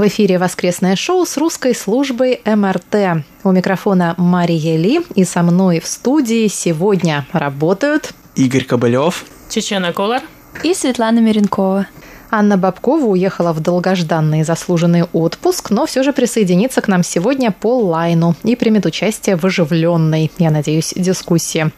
В эфире воскресное шоу с русской службой МРТ. У микрофона Мария Ли и со мной в студии сегодня работают Игорь Кобылев, Чечена Колор и Светлана Миренкова. Анна Бабкова уехала в долгожданный заслуженный отпуск, но все же присоединится к нам сегодня по лайну и примет участие в оживленной, я надеюсь, дискуссии.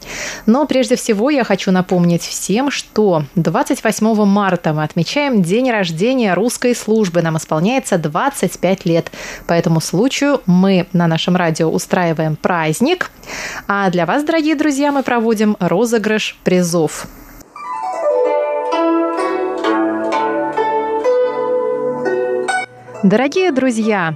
Но прежде всего я хочу напомнить всем, что 28 марта мы отмечаем день рождения русской службы. Нам исполняется 25 лет. По этому случаю мы на нашем радио устраиваем праздник. А для вас, дорогие друзья, мы проводим розыгрыш призов. Дорогие друзья,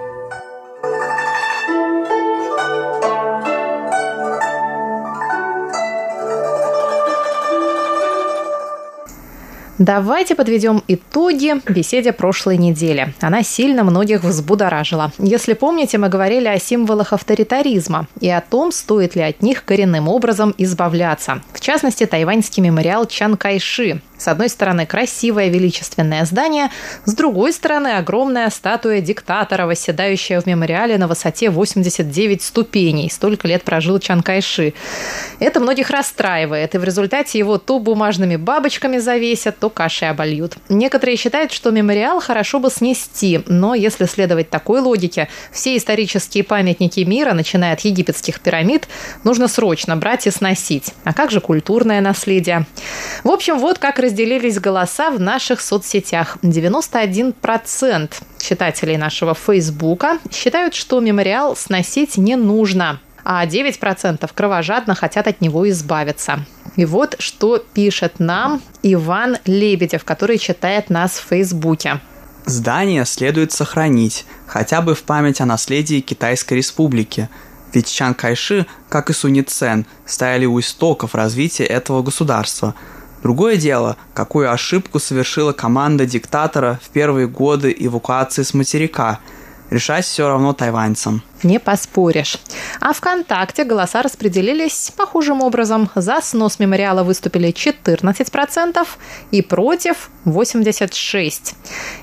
Давайте подведем итоги беседе прошлой недели. Она сильно многих взбудоражила. Если помните, мы говорили о символах авторитаризма и о том, стоит ли от них коренным образом избавляться. В частности, тайваньский мемориал Чан Кайши, с одной стороны, красивое величественное здание, с другой стороны, огромная статуя диктатора, восседающая в мемориале на высоте 89 ступеней. Столько лет прожил Чан Кайши. Это многих расстраивает, и в результате его то бумажными бабочками завесят, то кашей обольют. Некоторые считают, что мемориал хорошо бы снести, но если следовать такой логике, все исторические памятники мира, начиная от египетских пирамид, нужно срочно брать и сносить. А как же культурное наследие? В общем, вот как разделились голоса в наших соцсетях. 91% читателей нашего Фейсбука считают, что мемориал сносить не нужно а 9% кровожадно хотят от него избавиться. И вот что пишет нам Иван Лебедев, который читает нас в Фейсбуке. Здание следует сохранить, хотя бы в память о наследии Китайской Республики. Ведь Чан Кайши, как и Сунь Цен, стояли у истоков развития этого государства – Другое дело, какую ошибку совершила команда диктатора в первые годы эвакуации с материка. Решать все равно тайваньцам. Не поспоришь. А ВКонтакте голоса распределились похожим образом. За снос мемориала выступили 14% и против 86%.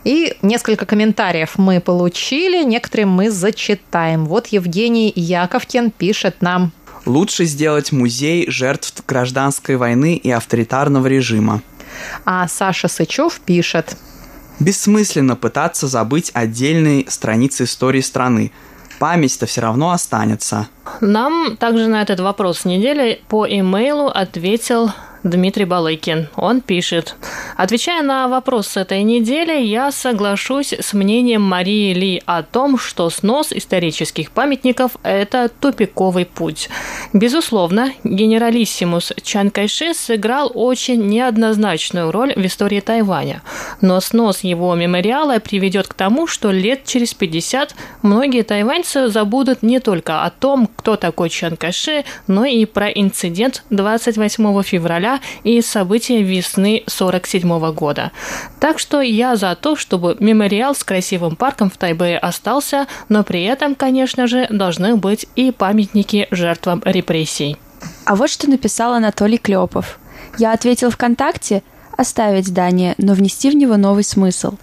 И несколько комментариев мы получили, некоторые мы зачитаем. Вот Евгений Яковкин пишет нам Лучше сделать музей жертв гражданской войны и авторитарного режима. А Саша Сычев пишет. Бессмысленно пытаться забыть отдельные страницы истории страны. Память-то все равно останется. Нам также на этот вопрос недели по имейлу ответил Дмитрий Балыкин. Он пишет. Отвечая на вопрос этой недели, я соглашусь с мнением Марии Ли о том, что снос исторических памятников – это тупиковый путь. Безусловно, генералиссимус Чан Кайши сыграл очень неоднозначную роль в истории Тайваня. Но снос его мемориала приведет к тому, что лет через 50 многие тайваньцы забудут не только о том, кто такой Чан Кайши, но и про инцидент 28 февраля и события весны 47 года. Так что я за то, чтобы мемориал с красивым парком в Тайбэе остался, но при этом, конечно же, должны быть и памятники жертвам репрессий. А вот что написал Анатолий Клепов. Я ответил ВКонтакте оставить здание, но внести в него новый смысл.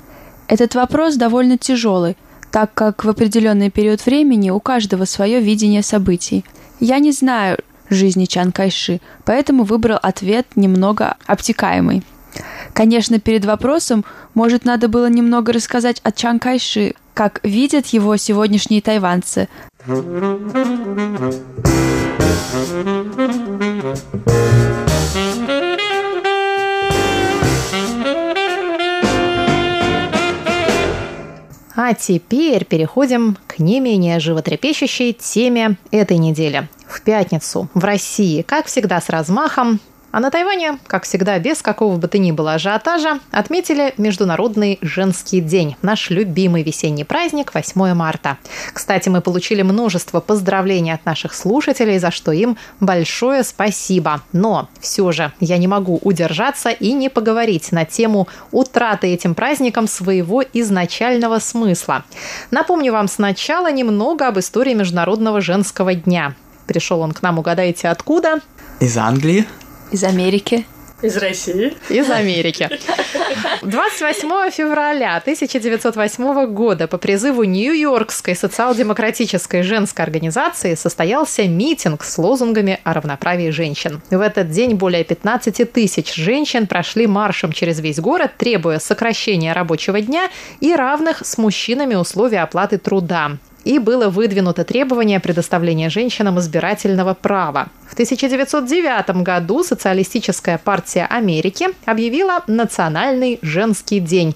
Этот вопрос довольно тяжелый, так как в определенный период времени у каждого свое видение событий. Я не знаю жизни Чан Кайши, поэтому выбрал ответ немного обтекаемый. Конечно, перед вопросом, может, надо было немного рассказать о Чан Кайши, как видят его сегодняшние тайванцы. А теперь переходим к не менее животрепещущей теме этой недели. В пятницу в России, как всегда с размахом, а на Тайване, как всегда, без какого бы то ни было ажиотажа, отметили Международный женский день, наш любимый весенний праздник 8 марта. Кстати, мы получили множество поздравлений от наших слушателей, за что им большое спасибо. Но все же я не могу удержаться и не поговорить на тему утраты этим праздником своего изначального смысла. Напомню вам сначала немного об истории Международного женского дня. Пришел он к нам, угадайте, откуда? Из Англии. Из Америки. Из России. Из Америки. 28 февраля 1908 года по призыву Нью-Йоркской социал-демократической женской организации состоялся митинг с лозунгами о равноправии женщин. В этот день более 15 тысяч женщин прошли маршем через весь город, требуя сокращения рабочего дня и равных с мужчинами условий оплаты труда и было выдвинуто требование предоставления женщинам избирательного права. В 1909 году Социалистическая партия Америки объявила Национальный женский день.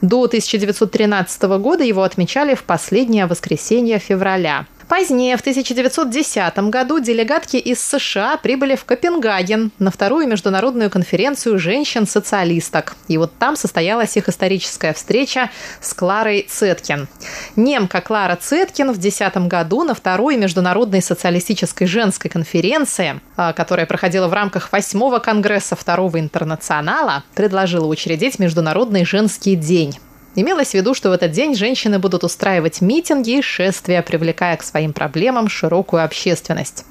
До 1913 года его отмечали в последнее воскресенье февраля. Позднее, в 1910 году, делегатки из США прибыли в Копенгаген на вторую международную конференцию женщин-социалисток. И вот там состоялась их историческая встреча с Кларой Цеткин. Немка Клара Цеткин в 2010 году на второй международной социалистической женской конференции, а, которая проходила в рамках восьмого конгресса Второго интернационала, предложила учредить Международный женский день. Имелось в виду, что в этот день женщины будут устраивать митинги и шествия, привлекая к своим проблемам широкую общественность.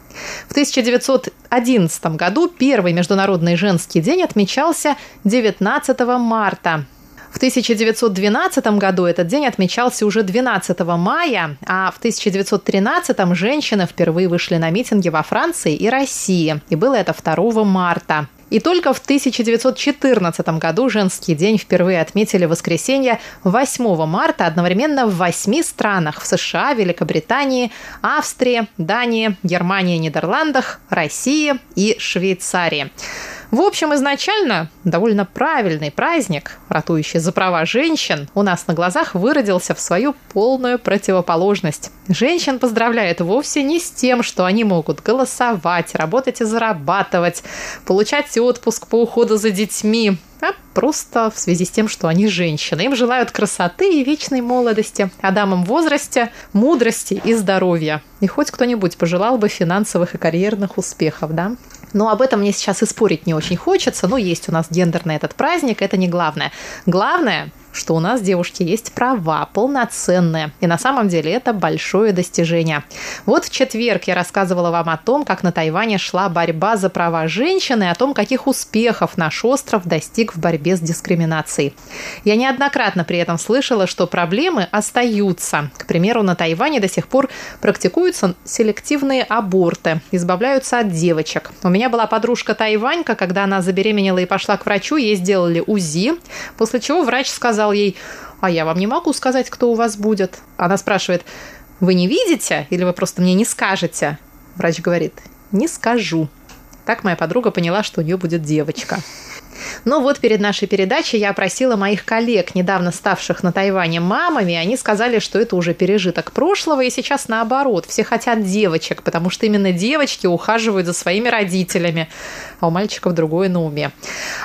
В 1911 году первый Международный женский день отмечался 19 марта. В 1912 году этот день отмечался уже 12 мая, а в 1913 женщины впервые вышли на митинги во Франции и России, и было это 2 марта. И только в 1914 году женский день впервые отметили воскресенье 8 марта одновременно в восьми странах – в США, Великобритании, Австрии, Дании, Германии, Нидерландах, России и Швейцарии. В общем, изначально довольно правильный праздник, ратующий за права женщин, у нас на глазах выродился в свою полную противоположность. Женщин поздравляют вовсе не с тем, что они могут голосовать, работать и зарабатывать, получать отпуск по уходу за детьми, а просто в связи с тем, что они женщины. Им желают красоты и вечной молодости, а дамам возрасте – мудрости и здоровья. И хоть кто-нибудь пожелал бы финансовых и карьерных успехов, да? Но об этом мне сейчас и спорить не очень хочется. Но есть у нас гендерный этот праздник, это не главное. Главное, что у нас, девушки, есть права полноценные. И на самом деле это большое достижение. Вот в четверг я рассказывала вам о том, как на Тайване шла борьба за права женщин и о том, каких успехов наш остров достиг в борьбе с дискриминацией. Я неоднократно при этом слышала, что проблемы остаются. К примеру, на Тайване до сих пор практикуются селективные аборты, избавляются от девочек. У меня была подружка Тайванька, когда она забеременела и пошла к врачу, ей сделали УЗИ, после чего врач сказал, сказал ей, а я вам не могу сказать, кто у вас будет. Она спрашивает, вы не видите или вы просто мне не скажете? Врач говорит, не скажу. Так моя подруга поняла, что у нее будет девочка. Но вот перед нашей передачей я опросила моих коллег, недавно ставших на Тайване мамами. Они сказали, что это уже пережиток прошлого, и сейчас наоборот. Все хотят девочек, потому что именно девочки ухаживают за своими родителями, а у мальчиков другое на уме.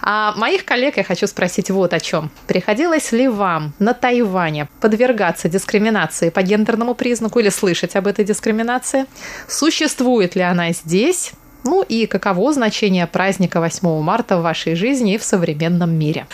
А моих коллег я хочу спросить вот о чем. Приходилось ли вам на Тайване подвергаться дискриминации по гендерному признаку или слышать об этой дискриминации? Существует ли она здесь? Ну и каково значение праздника 8 марта в вашей жизни и в современном мире?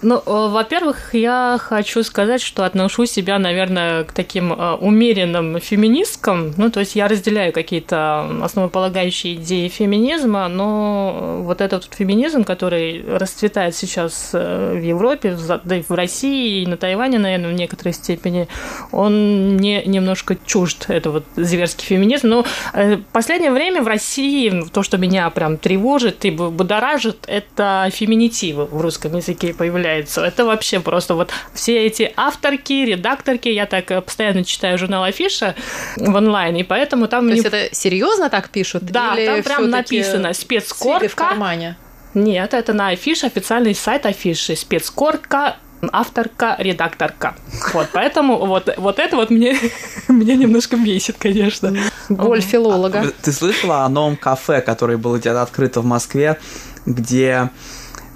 Ну, э, во-первых, я хочу сказать, что отношу себя, наверное, к таким э, умеренным феминисткам. Ну, то есть я разделяю какие-то основополагающие идеи феминизма, но вот этот феминизм, который расцветает сейчас э, в Европе, да и в России, и на Тайване, наверное, в некоторой степени, он мне немножко чужд, это вот зверский феминизм. Но в последнее время в России то, что меня прям тревожит и будоражит, это феминитивы в русском языке появляются появляется. Это вообще просто вот все эти авторки, редакторки, я так э, постоянно читаю журнал Афиша в онлайн, и поэтому там... То не... есть это серьезно так пишут? Да, Или там прям написано спецкорка. в кармане? Нет, это на Афише, официальный сайт Афиши. Спецкорка авторка, редакторка. Вот, поэтому вот, вот это вот мне, мне немножко бесит, конечно. Боль филолога. А, ты слышала о новом кафе, которое было где-то открыто в Москве, где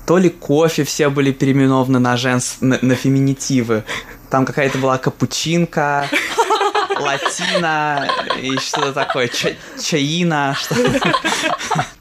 то ли кофе все были переименованы на, женс... на, на феминитивы. Там какая-то была капучинка, латина и что-то такое, ча чаина. Что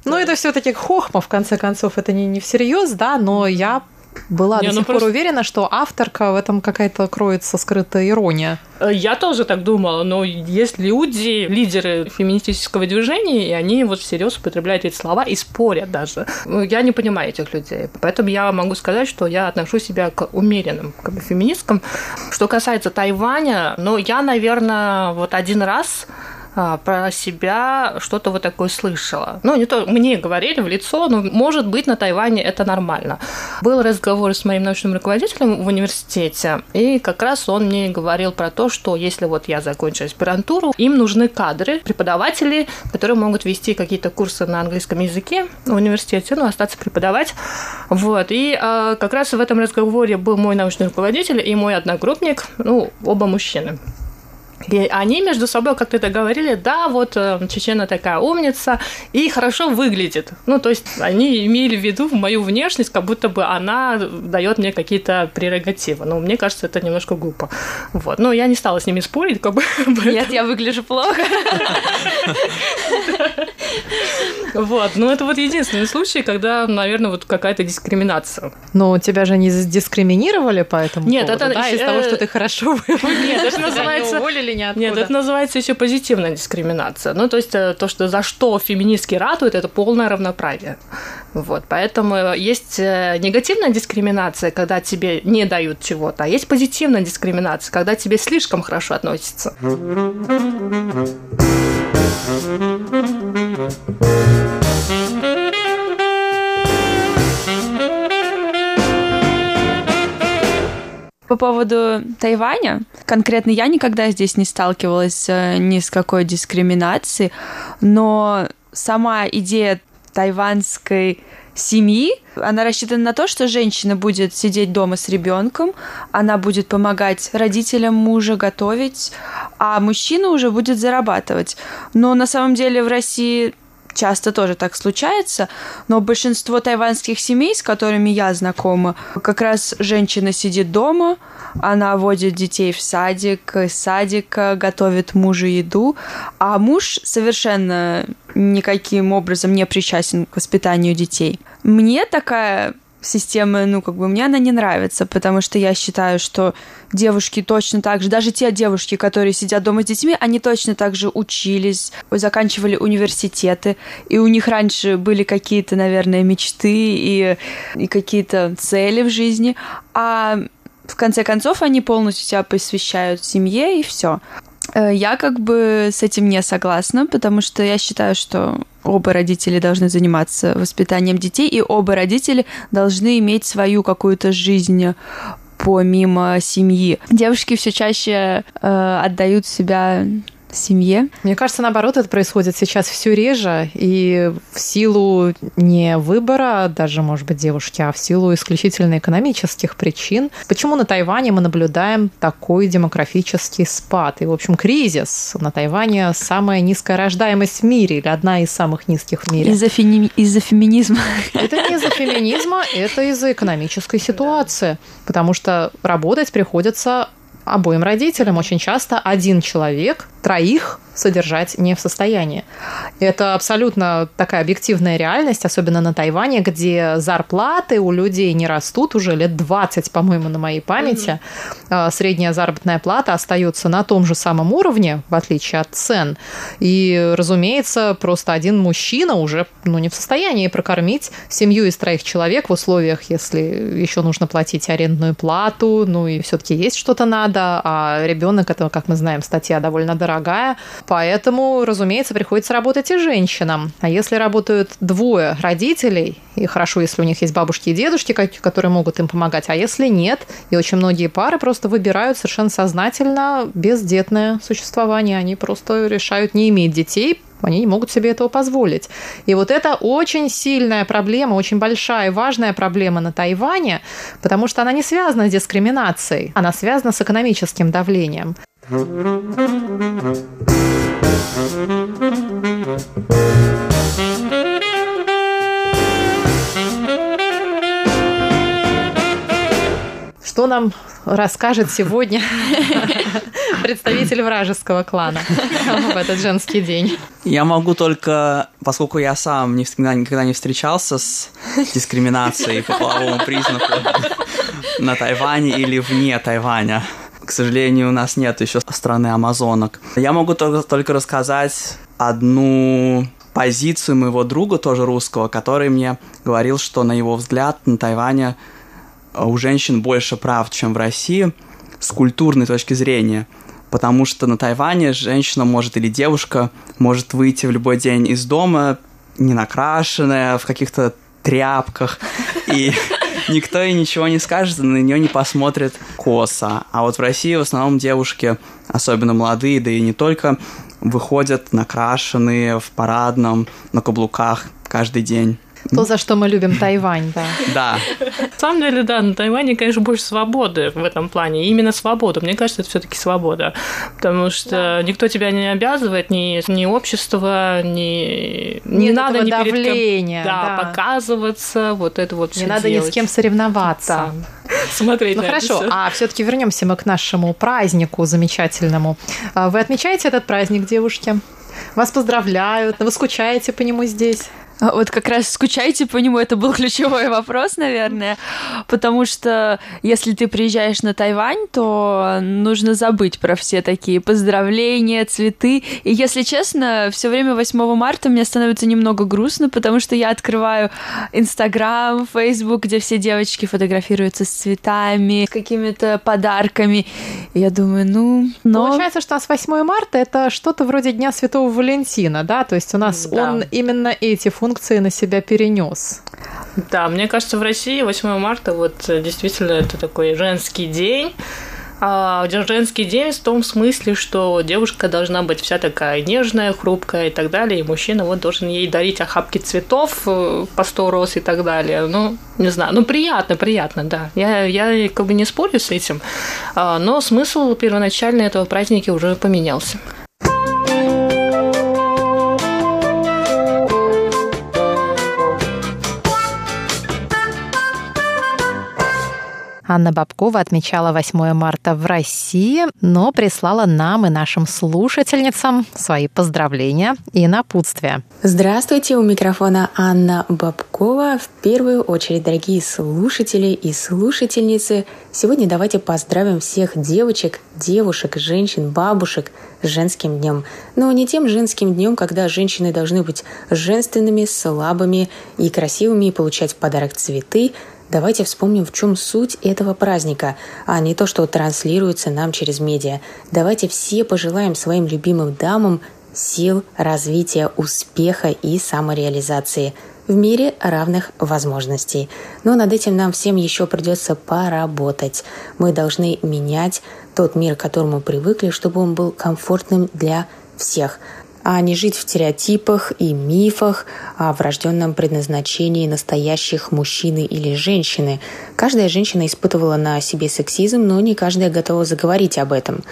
ну, это все-таки хохма, в конце концов, это не, не всерьез, да, но я была не, до ну сих просто... пор уверена, что авторка в этом какая-то кроется скрытая ирония. Э, я тоже так думала, но есть люди, лидеры феминистического движения, и они вот всерьез употребляют эти слова и спорят даже. Ну, я не понимаю этих людей. Поэтому я могу сказать, что я отношу себя к умеренным как бы, феминисткам. Что касается Тайваня, ну, я, наверное, вот один раз про себя что-то вот такое слышала. Ну, не то, мне говорили в лицо, но, может быть, на Тайване это нормально. Был разговор с моим научным руководителем в университете, и как раз он мне говорил про то, что если вот я закончу аспирантуру, им нужны кадры, преподаватели, которые могут вести какие-то курсы на английском языке в университете, ну, остаться преподавать. Вот. И э, как раз в этом разговоре был мой научный руководитель и мой одногруппник, ну, оба мужчины. И они между собой как-то договорили, да, вот э, Чечена такая умница и хорошо выглядит. Ну, то есть они имели в виду мою внешность, как будто бы она дает мне какие-то прерогативы. Но мне кажется, это немножко глупо. Вот. Но я не стала с ними спорить, как бы. Нет, я выгляжу плохо. Вот. Но это вот единственный случай, когда, наверное, вот какая-то дискриминация. Но тебя же не дискриминировали по этому Нет, это да, из того, что ты хорошо выглядишь. Нет, это называется... или ниоткуда. Нет, это называется еще позитивная дискриминация. Ну, то есть э, то, что за что феминистки ратуют, это полное равноправие. Вот, поэтому есть э, негативная дискриминация, когда тебе не дают чего-то, а есть позитивная дискриминация, когда тебе слишком хорошо относятся. По поводу Тайваня, конкретно я никогда здесь не сталкивалась э, ни с какой дискриминацией, но сама идея тайванской семьи, она рассчитана на то, что женщина будет сидеть дома с ребенком, она будет помогать родителям мужа готовить, а мужчина уже будет зарабатывать. Но на самом деле в России часто тоже так случается, но большинство тайваньских семей, с которыми я знакома, как раз женщина сидит дома, она водит детей в садик, из садика готовит мужу еду, а муж совершенно никаким образом не причастен к воспитанию детей. Мне такая система, ну, как бы мне она не нравится, потому что я считаю, что девушки точно так же, даже те девушки, которые сидят дома с детьми, они точно так же учились, заканчивали университеты, и у них раньше были какие-то, наверное, мечты и, и какие-то цели в жизни, а в конце концов они полностью себя посвящают семье и все. Э, я как бы с этим не согласна, потому что я считаю, что оба родители должны заниматься воспитанием детей, и оба родители должны иметь свою какую-то жизнь помимо семьи. Девушки все чаще э, отдают себя семье. Мне кажется, наоборот, это происходит сейчас все реже, и в силу не выбора даже, может быть, девушки, а в силу исключительно экономических причин. Почему на Тайване мы наблюдаем такой демографический спад? И, в общем, кризис. На Тайване самая низкая рождаемость в мире, или одна из самых низких в мире. Из-за, феми... из феминизма. Это не из-за феминизма, это из-за экономической ситуации. Потому что работать приходится обоим родителям. Очень часто один человек троих содержать не в состоянии. Это абсолютно такая объективная реальность, особенно на Тайване, где зарплаты у людей не растут уже лет 20, по-моему, на моей памяти. Mm-hmm. Средняя заработная плата остается на том же самом уровне, в отличие от цен. И, разумеется, просто один мужчина уже ну, не в состоянии прокормить семью из троих человек в условиях, если еще нужно платить арендную плату, ну и все-таки есть что-то надо, а ребенок, это, как мы знаем, статья довольно дорогая, Поэтому, разумеется, приходится работать и женщинам. А если работают двое родителей, и хорошо, если у них есть бабушки и дедушки, которые могут им помогать, а если нет, и очень многие пары просто выбирают совершенно сознательно бездетное существование, они просто решают не иметь детей, они не могут себе этого позволить. И вот это очень сильная проблема, очень большая и важная проблема на Тайване, потому что она не связана с дискриминацией, она связана с экономическим давлением. Что нам расскажет сегодня представитель вражеского клана в этот женский день? Я могу только, поскольку я сам никогда, никогда не встречался с дискриминацией по половому признаку на Тайване или вне Тайваня, к сожалению, у нас нет еще страны амазонок. Я могу только, только рассказать одну позицию моего друга, тоже русского, который мне говорил, что на его взгляд на Тайване у женщин больше прав, чем в России, с культурной точки зрения. Потому что на Тайване женщина может или девушка может выйти в любой день из дома, не накрашенная, в каких-то тряпках. И никто ей ничего не скажет, на нее не посмотрит косо. А вот в России в основном девушки, особенно молодые, да и не только, выходят накрашенные в парадном, на каблуках каждый день. То, за что мы любим Тайвань, да. Да. На самом деле, да, на Тайване, конечно, больше свободы в этом плане. И именно свобода. Мне кажется, это все-таки свобода. Потому что да. никто тебя не обязывает, ни, ни общество, ни... Не Нет надо ни давления. Перед кем, да, да, показываться, вот это вот Не надо делать. ни с кем соревноваться. Да. Смотреть Ну хорошо, все. а все-таки вернемся мы к нашему празднику замечательному. А вы отмечаете этот праздник, девушки? Вас поздравляют, вы скучаете по нему здесь? Вот как раз скучаете по нему, это был ключевой вопрос, наверное, потому что если ты приезжаешь на Тайвань, то нужно забыть про все такие поздравления, цветы. И если честно, все время 8 марта мне становится немного грустно, потому что я открываю Инстаграм, Фейсбук, где все девочки фотографируются с цветами, с какими-то подарками. И я думаю, ну, но... Получается, что у нас 8 марта это что-то вроде Дня Святого Валентина, да? То есть у нас да. он именно эти функции функции на себя перенес. Да, мне кажется, в России 8 марта вот э, действительно это такой женский день. А женский день в том смысле, что девушка должна быть вся такая нежная, хрупкая и так далее, и мужчина вот должен ей дарить охапки цветов э, по сто роз и так далее. Ну, не знаю, ну приятно, приятно, да. Я, я как бы не спорю с этим, а, но смысл первоначально этого праздника уже поменялся. Анна Бабкова отмечала 8 марта в России, но прислала нам и нашим слушательницам свои поздравления и напутствия. Здравствуйте, у микрофона Анна Бабкова. В первую очередь, дорогие слушатели и слушательницы, сегодня давайте поздравим всех девочек, девушек, женщин, бабушек с женским днем. Но не тем женским днем, когда женщины должны быть женственными, слабыми и красивыми и получать в подарок цветы, Давайте вспомним, в чем суть этого праздника, а не то, что транслируется нам через медиа. Давайте все пожелаем своим любимым дамам сил, развития, успеха и самореализации. в мире равных возможностей. Но над этим нам всем еще придется поработать. Мы должны менять тот мир, к которому привыкли, чтобы он был комфортным для всех а не жить в стереотипах и мифах о врожденном предназначении настоящих мужчины или женщины. Каждая женщина испытывала на себе сексизм, но не каждая готова заговорить об этом.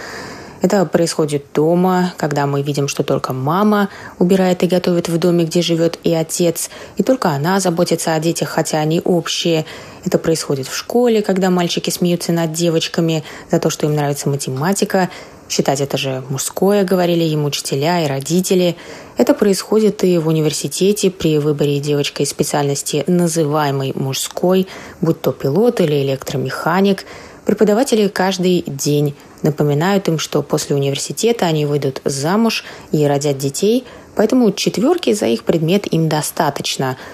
Это происходит дома, когда мы видим, что только мама убирает и готовит в доме, где живет и отец, и только она заботится о детях, хотя они общие. Это происходит в школе, когда мальчики смеются над девочками за то, что им нравится математика. Считать это же мужское, говорили им учителя и родители. Это происходит и в университете при выборе девочкой специальности, называемой мужской, будь то пилот или электромеханик. Преподаватели каждый день Напоминают им, что после университета они выйдут замуж и родят детей, поэтому четверки за их предмет им достаточно –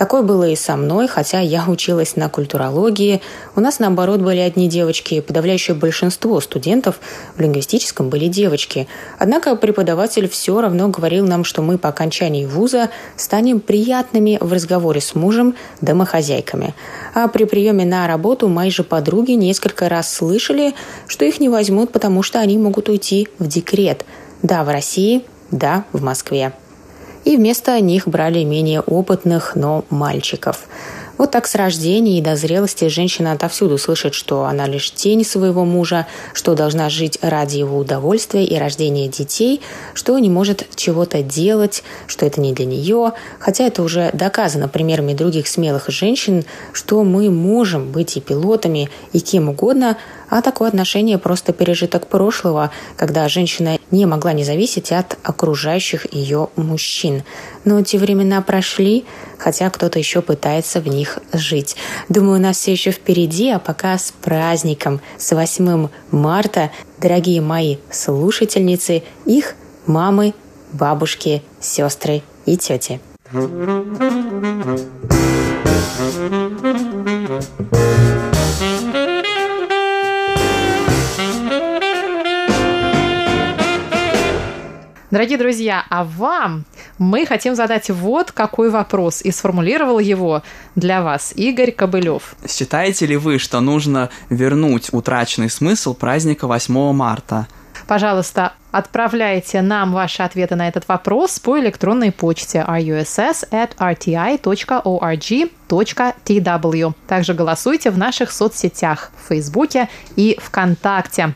Такое было и со мной, хотя я училась на культурологии. У нас, наоборот, были одни девочки. Подавляющее большинство студентов в лингвистическом были девочки. Однако преподаватель все равно говорил нам, что мы по окончании вуза станем приятными в разговоре с мужем домохозяйками. А при приеме на работу мои же подруги несколько раз слышали, что их не возьмут, потому что они могут уйти в декрет. Да, в России, да, в Москве и вместо них брали менее опытных, но мальчиков. Вот так с рождения и до зрелости женщина отовсюду слышит, что она лишь тень своего мужа, что должна жить ради его удовольствия и рождения детей, что не может чего-то делать, что это не для нее. Хотя это уже доказано примерами других смелых женщин, что мы можем быть и пилотами, и кем угодно, а такое отношение просто пережиток прошлого, когда женщина не могла не зависеть от окружающих ее мужчин. Но те времена прошли, хотя кто-то еще пытается в них жить. Думаю, у нас все еще впереди, а пока с праздником, с 8 марта, дорогие мои слушательницы, их мамы, бабушки, сестры и тети. Дорогие друзья, а вам мы хотим задать вот какой вопрос, и сформулировал его для вас Игорь Кобылев. Считаете ли вы, что нужно вернуть утраченный смысл праздника 8 марта? Пожалуйста, отправляйте нам ваши ответы на этот вопрос по электронной почте russ@rti.org tw. Также голосуйте в наших соцсетях в Фейсбуке и ВКонтакте.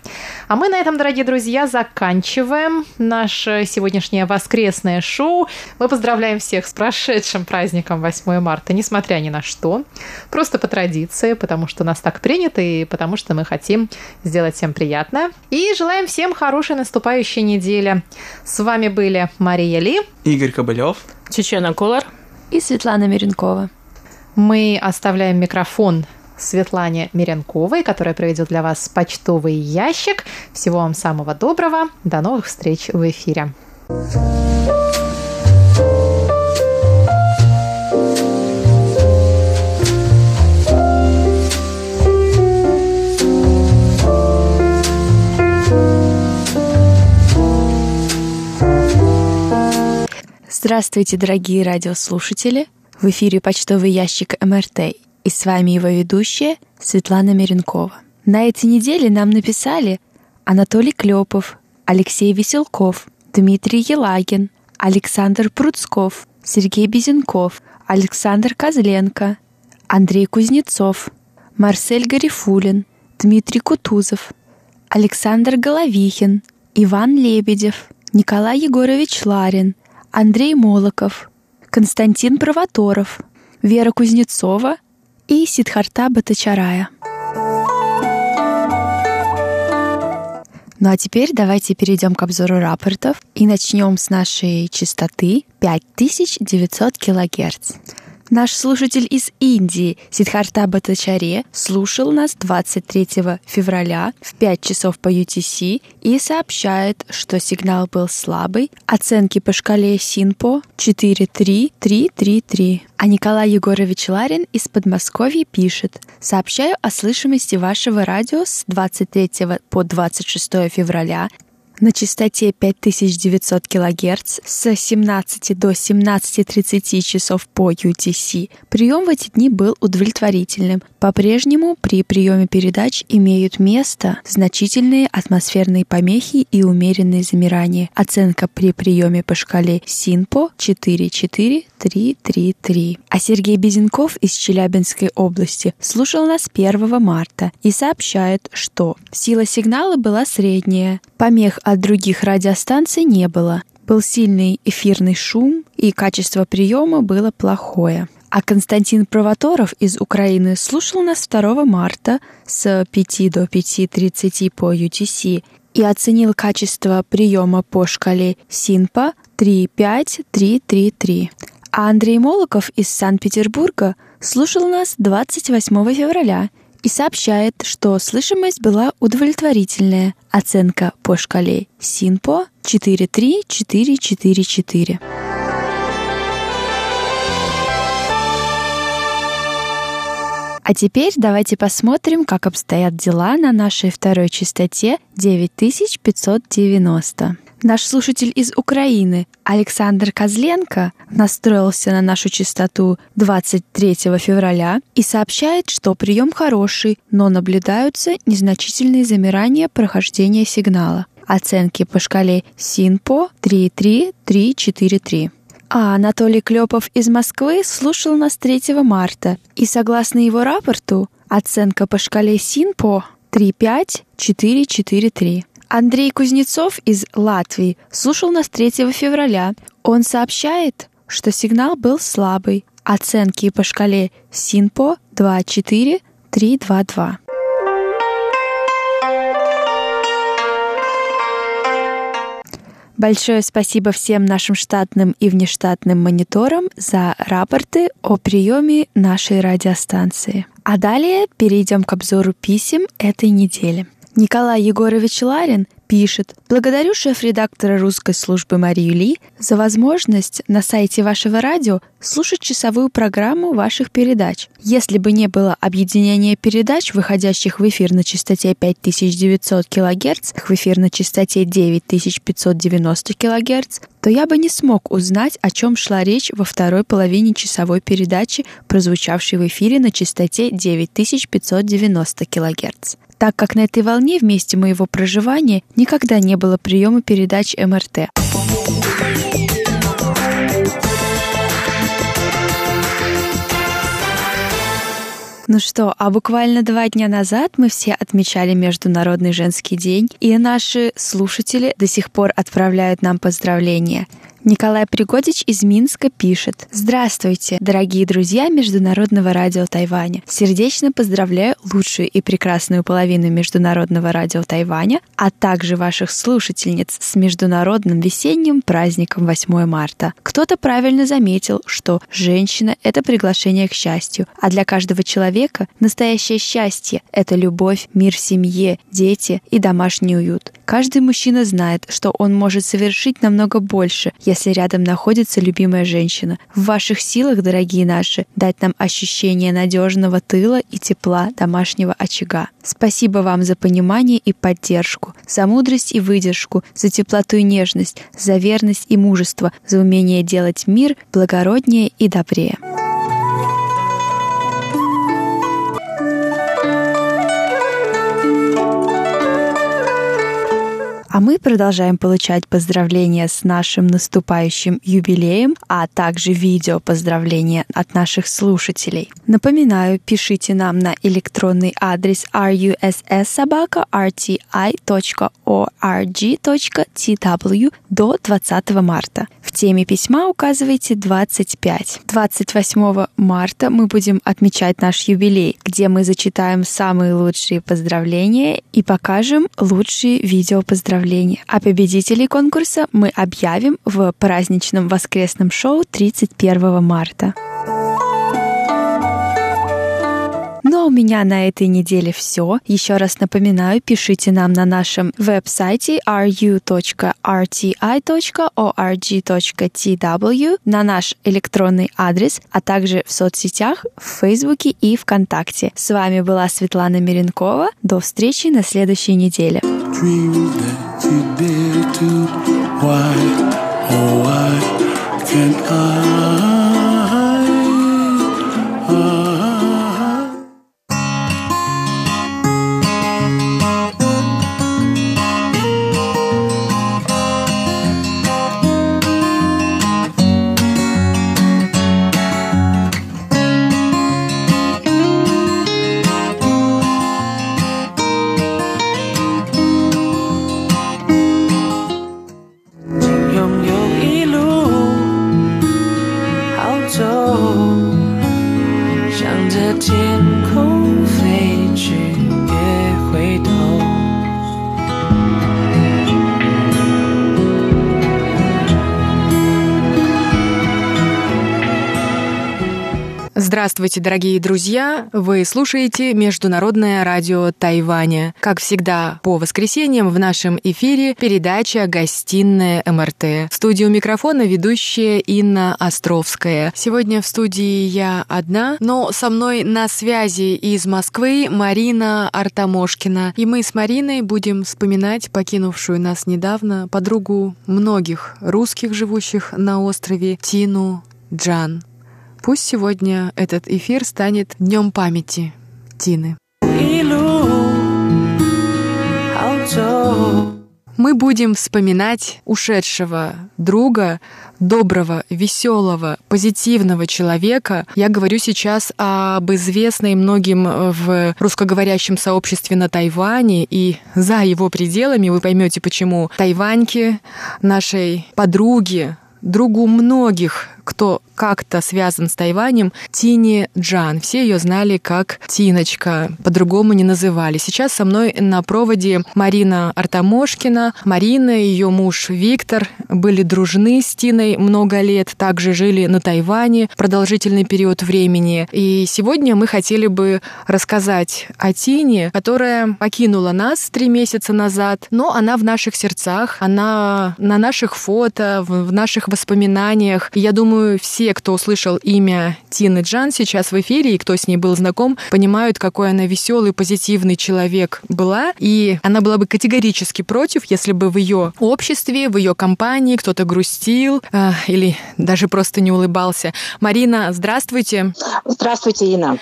А мы на этом, дорогие друзья, заканчиваем наше сегодняшнее воскресное шоу. Мы поздравляем всех с прошедшим праздником 8 марта, несмотря ни на что. Просто по традиции, потому что у нас так принято и потому что мы хотим сделать всем приятно. И желаем всем хорошей наступающей недели. С вами были Мария Ли, Игорь Кобылев, Чечена Кулар и Светлана Миренкова. Мы оставляем микрофон Светлане Миренковой, которая проведет для вас почтовый ящик. Всего вам самого доброго. До новых встреч в эфире. Здравствуйте, дорогие радиослушатели! В эфире почтовый ящик МРТ. И с вами его ведущая Светлана Меренкова. На этой неделе нам написали Анатолий Клепов, Алексей Веселков, Дмитрий Елагин, Александр Пруцков, Сергей Безенков, Александр Козленко, Андрей Кузнецов, Марсель Гарифулин, Дмитрий Кутузов, Александр Головихин, Иван Лебедев, Николай Егорович Ларин, Андрей Молоков, Константин Провоторов, Вера Кузнецова и Сидхарта Батачарая. Ну а теперь давайте перейдем к обзору рапортов и начнем с нашей частоты 5900 килогерц. Наш слушатель из Индии Сидхарта Батачаре слушал нас 23 февраля в 5 часов по UTC и сообщает, что сигнал был слабый, оценки по шкале СИНПО 43333. А Николай Егорович Ларин из Подмосковья пишет. «Сообщаю о слышимости вашего радио с 23 по 26 февраля на частоте 5900 кГц с 17 до 17.30 часов по UTC. Прием в эти дни был удовлетворительным. По-прежнему при приеме передач имеют место значительные атмосферные помехи и умеренные замирания. Оценка при приеме по шкале СИНПО 44333. А Сергей Безенков из Челябинской области слушал нас 1 марта и сообщает, что сила сигнала была средняя, помех от других радиостанций не было. Был сильный эфирный шум, и качество приема было плохое. А Константин Провоторов из Украины слушал нас 2 марта с 5 до 5.30 по UTC и оценил качество приема по шкале СИНПа 35333. А Андрей Молоков из Санкт-Петербурга слушал нас 28 февраля и сообщает, что слышимость была удовлетворительная. Оценка по шкале СИНПО 43444. А теперь давайте посмотрим, как обстоят дела на нашей второй частоте 9590. Наш слушатель из Украины Александр Козленко настроился на нашу частоту 23 февраля и сообщает, что прием хороший, но наблюдаются незначительные замирания прохождения сигнала. Оценки по шкале СИНПО 33343. А Анатолий Клепов из Москвы слушал нас 3 марта, и согласно его рапорту, оценка по шкале СИНПО 35443. Андрей Кузнецов из Латвии слушал нас 3 февраля. Он сообщает, что сигнал был слабый. Оценки по шкале СИНПО 24322. Большое спасибо всем нашим штатным и внештатным мониторам за рапорты о приеме нашей радиостанции. А далее перейдем к обзору писем этой недели. Николай Егорович Ларин пишет «Благодарю шеф-редактора русской службы Марию Ли за возможность на сайте вашего радио слушать часовую программу ваших передач. Если бы не было объединения передач, выходящих в эфир на частоте 5900 кГц, в эфир на частоте 9590 кГц, то я бы не смог узнать, о чем шла речь во второй половине часовой передачи, прозвучавшей в эфире на частоте 9590 кГц так как на этой волне в месте моего проживания никогда не было приема передач МРТ. Ну что, а буквально два дня назад мы все отмечали Международный женский день, и наши слушатели до сих пор отправляют нам поздравления. Николай Пригодич из Минска пишет. Здравствуйте, дорогие друзья Международного радио Тайваня. Сердечно поздравляю лучшую и прекрасную половину Международного радио Тайваня, а также ваших слушательниц с Международным весенним праздником 8 марта. Кто-то правильно заметил, что женщина — это приглашение к счастью, а для каждого человека настоящее счастье — это любовь, мир в семье, дети и домашний уют. Каждый мужчина знает, что он может совершить намного больше, если рядом находится любимая женщина. В ваших силах, дорогие наши, дать нам ощущение надежного тыла и тепла домашнего очага. Спасибо вам за понимание и поддержку, за мудрость и выдержку, за теплоту и нежность, за верность и мужество, за умение делать мир благороднее и добрее. Мы продолжаем получать поздравления с нашим наступающим юбилеем, а также видео поздравления от наших слушателей. Напоминаю, пишите нам на электронный адрес russsobaka.rti.org.tw до 20 марта. В теме письма указывайте 25. 28 марта мы будем отмечать наш юбилей, где мы зачитаем самые лучшие поздравления и покажем лучшие видео поздравления поздравления. А победителей конкурса мы объявим в праздничном воскресном шоу 31 марта. У меня на этой неделе все. Еще раз напоминаю, пишите нам на нашем веб-сайте ru.rti.org.tw на наш электронный адрес, а также в соцсетях, в Фейсбуке и ВКонтакте. С вами была Светлана Миренкова. До встречи на следующей неделе. Здравствуйте, дорогие друзья! Вы слушаете Международное радио Тайваня. Как всегда, по воскресеньям в нашем эфире передача «Гостиная МРТ». В студию микрофона ведущая Инна Островская. Сегодня в студии я одна, но со мной на связи из Москвы Марина Артамошкина. И мы с Мариной будем вспоминать покинувшую нас недавно подругу многих русских, живущих на острове, Тину Джан. Пусть сегодня этот эфир станет днем памяти Тины. Мы будем вспоминать ушедшего друга, доброго, веселого, позитивного человека. Я говорю сейчас об известной многим в русскоговорящем сообществе на Тайване и за его пределами. Вы поймете, почему Тайваньки, нашей подруги, другу многих, кто как-то связан с Тайванем, Тини Джан. Все ее знали как Тиночка, по-другому не называли. Сейчас со мной на проводе Марина Артамошкина. Марина и ее муж Виктор были дружны с Тиной много лет, также жили на Тайване продолжительный период времени. И сегодня мы хотели бы рассказать о Тине, которая покинула нас три месяца назад, но она в наших сердцах, она на наших фото, в наших воспоминаниях. И я думаю, все все, кто услышал имя Тины Джан сейчас в эфире и кто с ней был знаком, понимают, какой она веселый, позитивный человек была. И она была бы категорически против, если бы в ее обществе, в ее компании кто-то грустил э, или даже просто не улыбался. Марина, здравствуйте. Здравствуйте, Инна.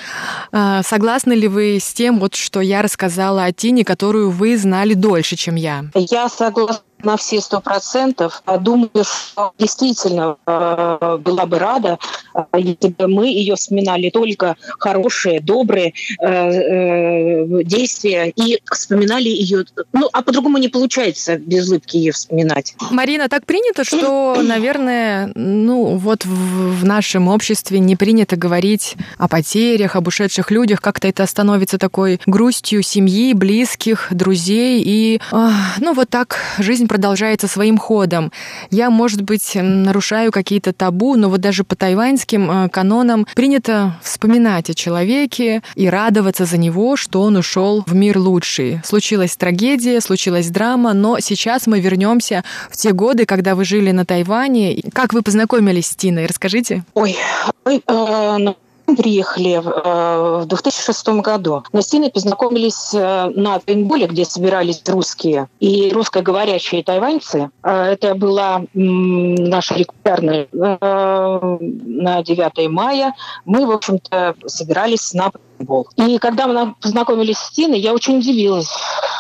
Э, согласны ли вы с тем, вот, что я рассказала о Тине, которую вы знали дольше, чем я? Я согласна на все сто процентов. А думаю, что действительно э, была бы рада, э, если бы мы ее вспоминали только хорошие, добрые э, действия и вспоминали ее. Ну, а по-другому не получается без улыбки ее вспоминать. Марина, так принято, что, наверное, ну вот в, в нашем обществе не принято говорить о потерях, об ушедших людях. Как-то это становится такой грустью семьи, близких, друзей. И, ну, вот так жизнь продолжается своим ходом. Я, может быть, нарушаю какие-то табу, но вот даже по тайваньским э, канонам принято вспоминать о человеке и радоваться за него, что он ушел в мир лучший. Случилась трагедия, случилась драма, но сейчас мы вернемся в те годы, когда вы жили на Тайване. Как вы познакомились с Тиной? Расскажите. Ой, мы э, приехали в 2006 э, году. Мы с Тиной познакомились э, на пейнтболе, где собирались русские и русскоговорящие тайваньцы. Э, это была наша регулярная на 9 мая. Мы, в общем-то, собирались на футбол. И когда мы познакомились с Тиной, я очень удивилась,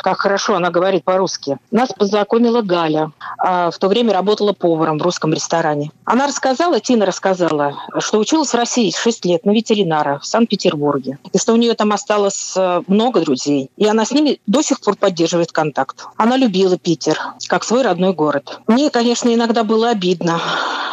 как хорошо она говорит по-русски. Нас познакомила Галя. А в то время работала поваром в русском ресторане. Она рассказала, Тина рассказала, что училась в России 6 лет на ветеринара в Санкт-Петербурге. И что у нее там осталось э, много друзей. И она с ними до сих пор поддерживает контакт. Она любила Питер, как свой родной город. Мне, конечно, иногда было обидно,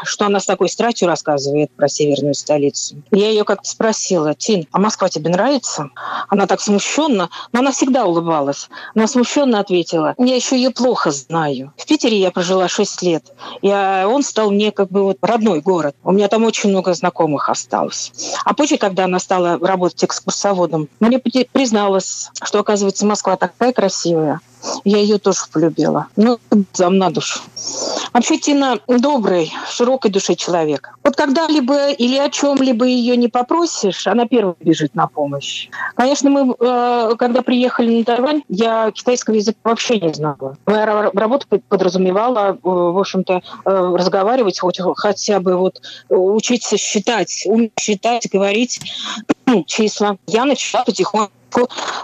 что она с такой страстью рассказывает про северную столицу. Я ее как-то спросила, Тин, а Москва тебе нравится? Она так смущенно, но она всегда улыбалась. Она смущенно ответила, я еще ее плохо знаю. В Питере я прожила 6 лет, и а, он стал мне как бы вот родной город. У меня там очень много знакомых осталось. А позже, когда она стала работать экскурсоводом, мне призналась, что, оказывается, Москва такая красивая. Я ее тоже полюбила. Ну, зам на душу. Тина добрый, широкой души человек. Вот когда-либо или о чем-либо ее не попросишь, она первая бежит на помощь. Конечно, мы, э, когда приехали на Тайвань, я китайского языка вообще не знала. Моя работа подразумевала, э, в общем-то, э, разговаривать, хоть, хотя бы вот учиться считать, уметь считать, говорить числа. Я начала потихоньку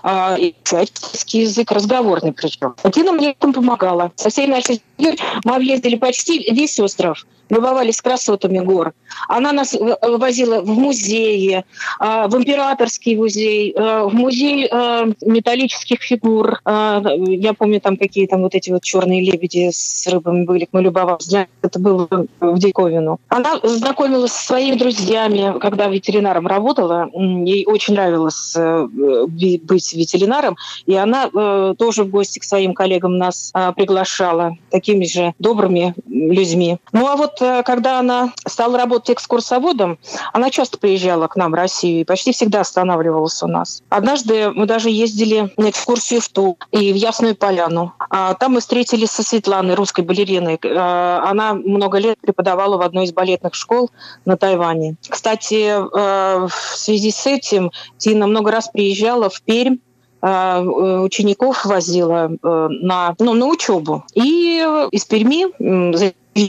а, изучать китайский язык, разговорный причем. Тина мне помогала. Со всей нашей семьей мы объездили почти весь остров любовались красотами гор. Она нас э, возила в музеи, а, в императорский музей, э, в музей э, металлических фигур. А, я помню, там какие там вот эти вот черные лебеди с рыбами были. Мы любовались. Это было в диковину. Она знакомилась со своими друзьями, когда ветеринаром работала. Ей очень нравилось быть ветеринаром. И она тоже в гости к своим коллегам нас а, приглашала такими же добрыми людьми. Ну а вот вот э, когда она стала работать экскурсоводом, она часто приезжала к нам в Россию и почти всегда останавливалась у нас. Однажды мы даже ездили на экскурсию в Ту и в Ясную Поляну. А там мы встретились со Светланой, русской балериной. Э, она много лет преподавала в одной из балетных школ на Тайване. Кстати, э, в связи с этим Тина много раз приезжала в Пермь учеников возила на, ну, на учебу. И из Перми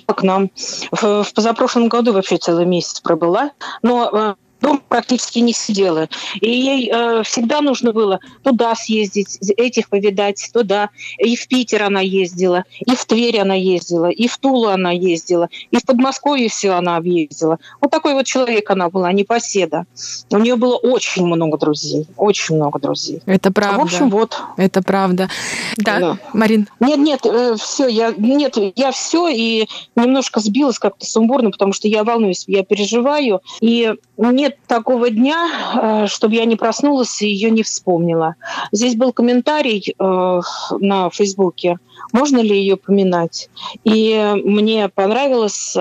к нам. В, позапрошлом году вообще целый месяц пробыла. Но э, дома практически не сидела. И ей э, всегда нужно было туда съездить, этих повидать, туда. И в Питер она ездила, и в Тверь она ездила, и в Тулу она ездила, и в Подмосковье все она объездила. Вот такой вот человек она была, не поседа. У нее было очень много друзей, очень много друзей. Это правда. В общем, вот. Это правда. Да, да. Марин. Нет, нет, э, все, я, нет, я все и немножко сбилась как-то сумбурно, потому что я волнуюсь, я переживаю, и нет такого дня, э, чтобы я не проснулась и ее не вспомнила. Здесь был комментарий э, на Фейсбуке, можно ли ее поминать. И мне понравилось э,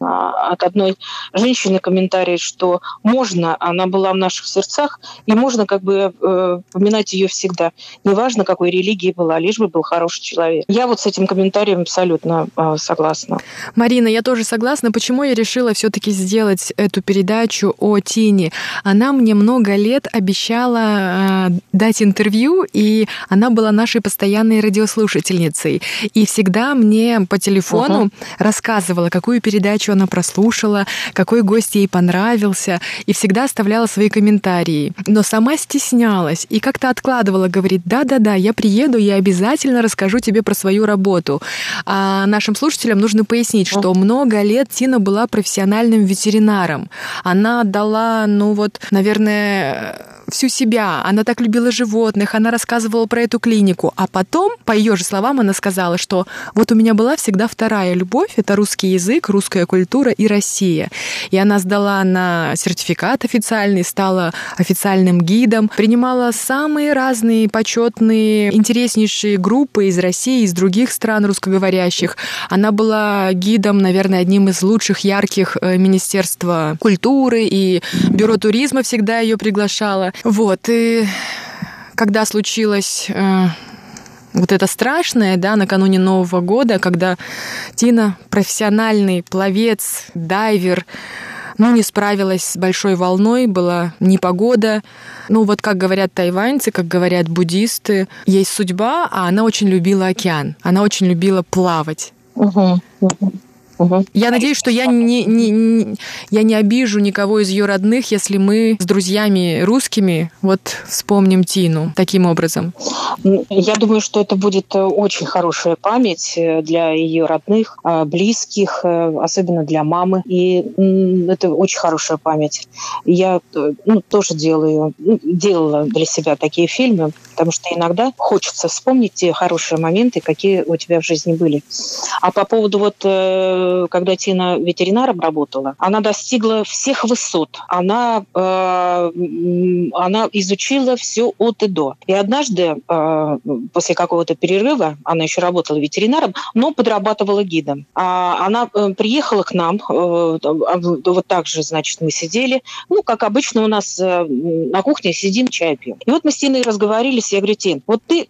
от одной женщины комментарий, что можно, она была в наших сердцах, и можно как бы поминать ее всегда. Неважно, какой религии была, лишь бы был хороший человек. Я вот с этим комментарием абсолютно согласна. Марина, я тоже согласна. Почему я решила все-таки сделать эту передачу о Тине. Она мне много лет обещала э, дать интервью, и она была нашей постоянной радиослушательницей. И всегда мне по телефону uh-huh. рассказывала, какую передачу она прослушала, какой гость ей понравился, и всегда оставляла свои комментарии. Но сама стеснялась и как-то откладывала, говорит, да-да-да, я приеду, я обязательно расскажу тебе про свою работу. А нашим слушателям нужно пояснить, что много лет Тина была профессиональным ветеринаром она отдала, ну вот, наверное, всю себя. Она так любила животных, она рассказывала про эту клинику. А потом, по ее же словам, она сказала, что вот у меня была всегда вторая любовь, это русский язык, русская культура и Россия. И она сдала на сертификат официальный, стала официальным гидом, принимала самые разные почетные, интереснейшие группы из России, из других стран русскоговорящих. Она была гидом, наверное, одним из лучших, ярких э, Министерства культуры, и Бюро туризма всегда ее приглашало. Вот, и когда случилось э, вот это страшное, да, накануне Нового года, когда Тина, профессиональный пловец, дайвер, ну, не справилась с большой волной, была непогода. Ну, вот как говорят тайваньцы, как говорят буддисты, есть судьба, а она очень любила океан, она очень любила плавать. Угу, угу. Угу. Я надеюсь, что я не, не, не, я не обижу никого из ее родных, если мы с друзьями русскими вот вспомним Тину таким образом. Я думаю, что это будет э, очень хорошая память э, для ее родных, э, близких, особенно для мамы. И это очень хорошая память. Я ну, тоже делаю, ну, делала для себя такие фильмы, потому что иногда хочется вспомнить те хорошие моменты, какие у тебя в жизни были. А по поводу вот когда Тина ветеринаром работала, она достигла всех высот. Она, э, она изучила все от и до. И однажды, э, после какого-то перерыва, она еще работала ветеринаром, но подрабатывала гидом. А она приехала к нам, вот так же, значит, мы сидели. Ну, как обычно у нас на кухне сидим, чай пьем. И вот мы с Тиной разговорились, я говорю, Тин, вот ты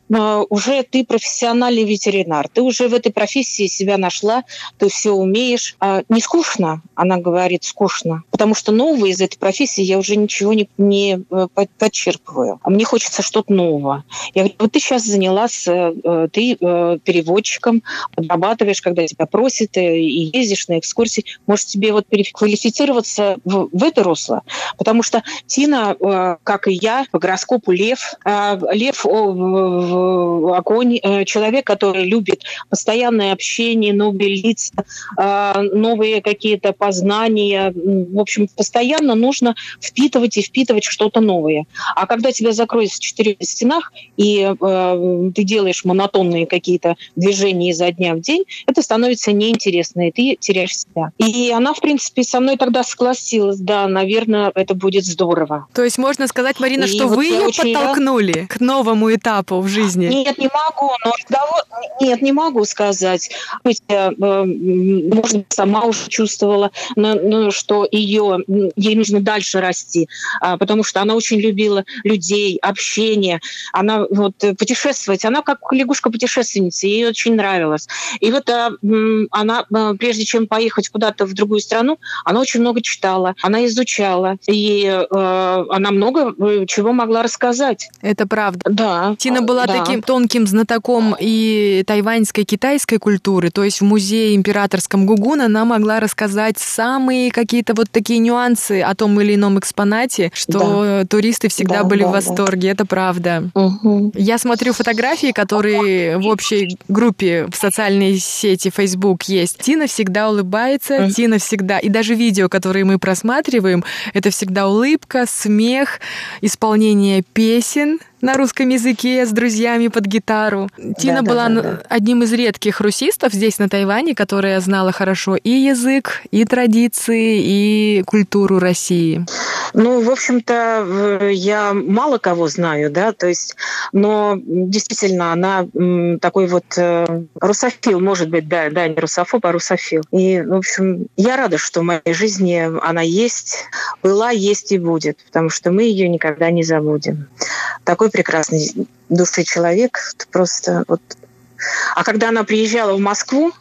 уже ты профессиональный ветеринар, ты уже в этой профессии себя нашла, ты все умеешь. А не скучно? Она говорит, скучно. Потому что нового из этой профессии я уже ничего не, не э, подчерпываю. А мне хочется что-то нового. Я говорю, вот ты сейчас занялась, э, э, ты переводчиком, подрабатываешь, когда тебя просят, и ездишь на экскурсии. Может, тебе вот переквалифицироваться в, в это русло? Потому что Тина, как и я, по гороскопу Лев, Лев огонь, человек, который любит постоянное общение, новые лица, новые какие-то познания. В общем, постоянно нужно впитывать и впитывать что-то новое. А когда тебя закроют в четырех стенах, и э, ты делаешь монотонные какие-то движения изо дня в день, это становится неинтересно, и ты теряешь себя. И она, в принципе, со мной тогда согласилась. Да, наверное, это будет здорово. То есть можно сказать, Марина, и что вот вы ее подтолкнули рад... к новому этапу в жизни? Нет, не могу. Но разговор... Нет, не могу сказать. Быть, э, может быть, сама уже чувствовала, что ее, ей нужно дальше расти, а, потому что она очень любила людей, общение, она вот э, путешествовать, она как лягушка-путешественница, ей очень нравилось. И вот а, она, а, прежде чем поехать куда-то в другую страну, она очень много читала, она изучала, и она много э, чего могла рассказать. Это правда. Да. Тина была да. таким тонким знатоком и тайваньской, китайской культуры, то есть в музее императорском Гугун она могла рассказать самые какие-то вот такие нюансы о том или ином экспонате, что да. туристы всегда да, были да, в восторге, да. это правда. Угу. Я смотрю фотографии, которые в общей группе в социальной сети Facebook есть. Тина всегда улыбается, угу. Тина всегда, и даже видео, которые мы просматриваем, это всегда улыбка, смех, исполнение песен, на русском языке с друзьями под гитару. Тина да, была да, да. одним из редких русистов здесь, на Тайване, которая знала хорошо и язык, и традиции, и культуру России. Ну, в общем-то, я мало кого знаю, да, то есть, но действительно, она такой вот э, русофил, может быть, да, да, не русофоб, а русофил. И, в общем, я рада, что в моей жизни она есть, была, есть и будет, потому что мы ее никогда не забудем. Такой прекрасный души человек, просто вот. А когда она приезжала в Москву,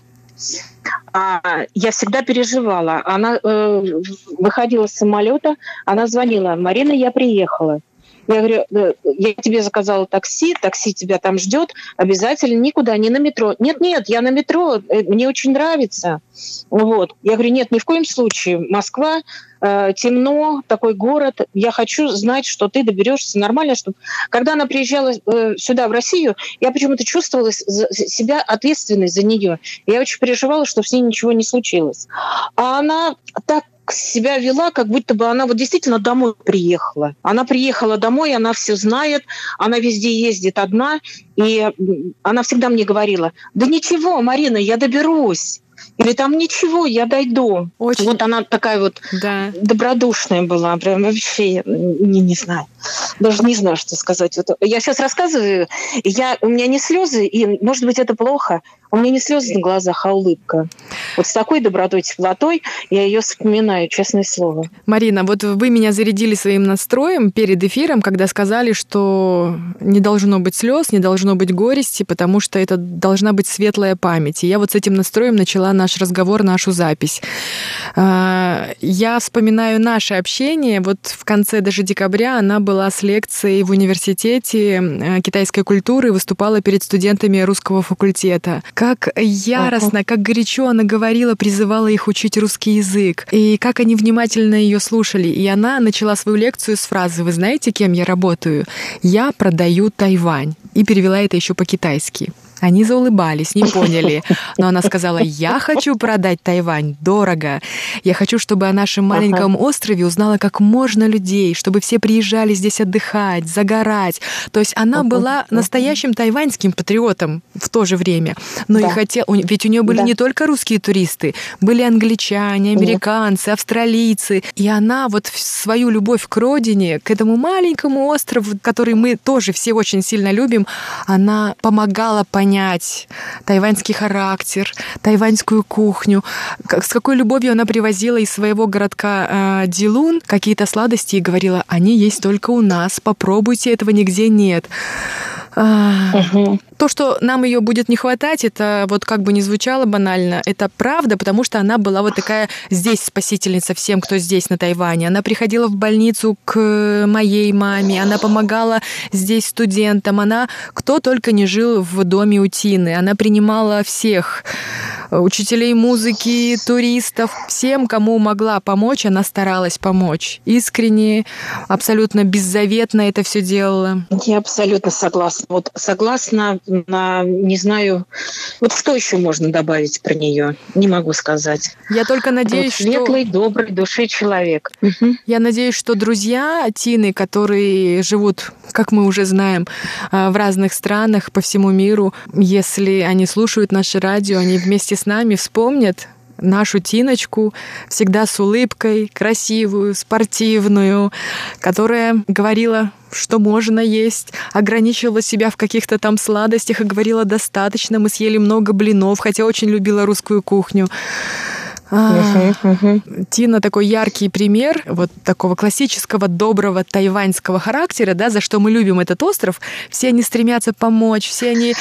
а, я всегда переживала. Она э, выходила с самолета, она звонила, Марина, я приехала. Я говорю, «Э, я тебе заказала такси, такси тебя там ждет, обязательно никуда, не на метро. Нет, нет, я на метро, э, мне очень нравится. Вот. Я говорю, нет, ни в коем случае. Москва, э, темно, такой город. Я хочу знать, что ты доберешься нормально. Чтобы... Когда она приезжала э, сюда, в Россию, я почему-то чувствовала себя ответственной за нее. Я очень переживала, что с ней ничего не случилось. А она так себя вела, как будто бы она вот действительно домой приехала. Она приехала домой, она все знает, она везде ездит одна, и она всегда мне говорила, да ничего, Марина, я доберусь. Или там ничего, я дойду. Очень... Вот она такая вот да. добродушная была, прям вообще, не, не знаю, даже не знаю, что сказать. Вот я сейчас рассказываю, я, у меня не слезы, и, может быть, это плохо, у меня не слезы на глазах, а улыбка. Вот с такой добротой, теплотой я ее вспоминаю, честное слово. Марина, вот вы меня зарядили своим настроем перед эфиром, когда сказали, что не должно быть слез, не должно быть горести, потому что это должна быть светлая память. И я вот с этим настроем начала наш разговор, нашу запись. А, я вспоминаю наше общение. Вот в конце даже декабря она была с лекцией в университете э, китайской культуры выступала перед студентами русского факультета как яростно, как горячо она говорила, призывала их учить русский язык, и как они внимательно ее слушали. И она начала свою лекцию с фразы «Вы знаете, кем я работаю? Я продаю Тайвань». И перевела это еще по-китайски. Они заулыбались, не поняли. Но она сказала, я хочу продать Тайвань дорого. Я хочу, чтобы о нашем маленьком острове узнала как можно людей, чтобы все приезжали здесь отдыхать, загорать. То есть она была настоящим тайваньским патриотом в то же время. Но да. и хотел, ведь у нее были да. не только русские туристы, были англичане, американцы, австралийцы. И она вот свою любовь к родине, к этому маленькому острову, который мы тоже все очень сильно любим, она помогала понять понять тайваньский характер, тайваньскую кухню, с какой любовью она привозила из своего городка э, Дилун какие-то сладости и говорила, они есть только у нас, попробуйте, этого нигде нет. Угу. То, что нам ее будет не хватать, это вот как бы не звучало банально, это правда, потому что она была вот такая здесь спасительница всем, кто здесь на Тайване. Она приходила в больницу к моей маме, она помогала здесь студентам, она кто только не жил в доме у Тины, она принимала всех учителей музыки, туристов, всем, кому могла помочь, она старалась помочь. Искренне, абсолютно беззаветно это все делала. Я абсолютно согласна. Вот согласна на, не знаю, вот что еще можно добавить про нее? Не могу сказать. Я только надеюсь, вот светлый, что... добрый души человек. Я надеюсь, что друзья Тины, которые живут, как мы уже знаем, а, в разных странах по всему миру, если они слушают наше радио, они вместе с нами вспомнят нашу Тиночку, всегда с улыбкой, красивую, спортивную, которая говорила, что можно есть, ограничивала себя в каких-то там сладостях и говорила достаточно, мы съели много блинов, хотя очень любила русскую кухню. А, Тина такой яркий пример вот такого классического доброго тайваньского характера, да, за что мы любим этот остров. Все они стремятся помочь, все они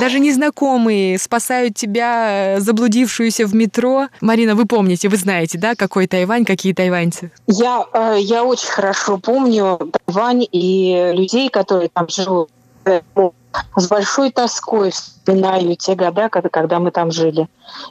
даже незнакомые спасают тебя, заблудившуюся в метро. Марина, вы помните, вы знаете, да, какой Тайвань, какие тайваньцы? Я, э, я очень хорошо помню Тайвань и людей, которые там живут с большой тоской вспоминаю те года, когда, когда мы там жили.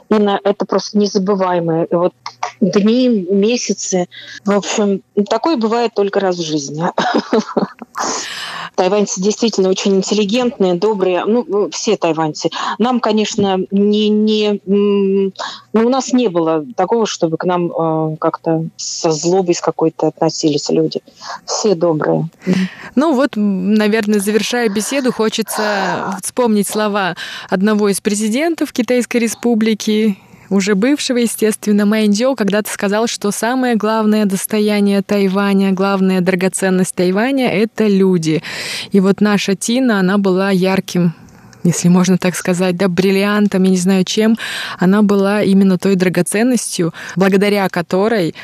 И на, это просто незабываемые вот дни, месяцы. В общем, такое бывает только раз в жизни. Тайваньцы действительно очень интеллигентные, добрые. Ну, все тайваньцы. Нам, конечно, не, не, ну, у нас не было такого, чтобы к нам э, как-то со злобой с какой-то относились люди. Все добрые. Ну вот, наверное, завершая беседу, хочется вспомнить слова одного из президентов Китайской Республики, уже бывшего, естественно, Мэн Дзё когда-то сказал, что самое главное достояние Тайваня, главная драгоценность Тайваня — это люди. И вот наша Тина, она была ярким если можно так сказать, да, бриллиантом, я не знаю чем, она была именно той драгоценностью, благодаря которой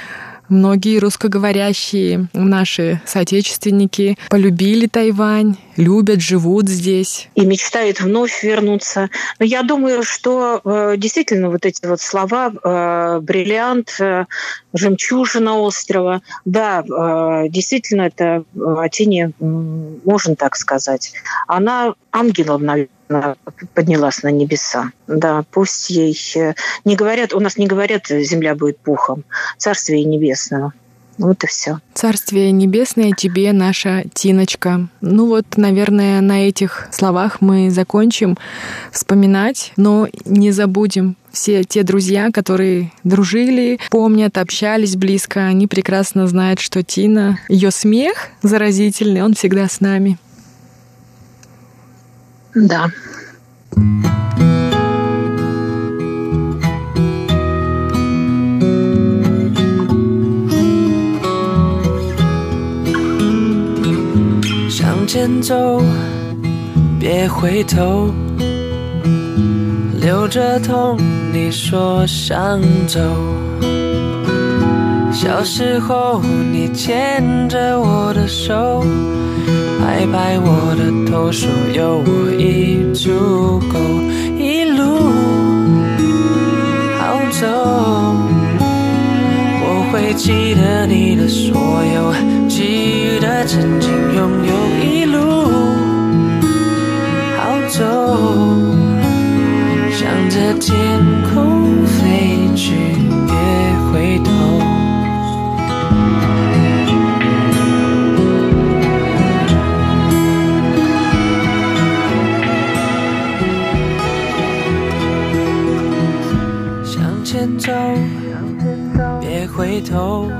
Многие русскоговорящие наши соотечественники полюбили Тайвань, любят, живут здесь. И мечтают вновь вернуться. Но я думаю, что э, действительно вот эти вот слова э, «бриллиант», э, «жемчужина острова», да, э, действительно это о Тине, можно так сказать. Она ангелом, наверное, поднялась на небеса. Да, пусть ей не говорят, у нас не говорят, земля будет пухом. Царствие небесное. Вот и все. Царствие небесное тебе, наша Тиночка. Ну вот, наверное, на этих словах мы закончим вспоминать, но не забудем все те друзья, которые дружили, помнят, общались близко, они прекрасно знают, что Тина, ее смех заразительный, он всегда с нами. Да. 向前走，别回头，留着痛，你说想走。小时候，你牵着我的手。拍拍我的头，说有我已足够，一路好走。我会记得你的所有，记得曾经拥有，走向着天空飞去别回头向前走别回头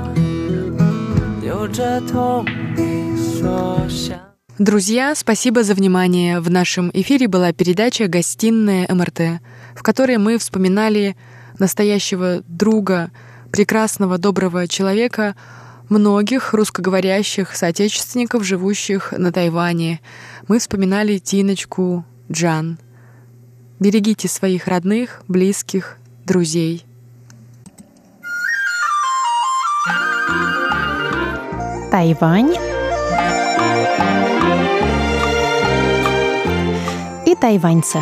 留着痛你说。Друзья, спасибо за внимание. В нашем эфире была передача «Гостиная МРТ», в которой мы вспоминали настоящего друга, прекрасного, доброго человека, многих русскоговорящих соотечественников, живущих на Тайване. Мы вспоминали Тиночку Джан. Берегите своих родных, близких, друзей. Тайвань и тайваньцы.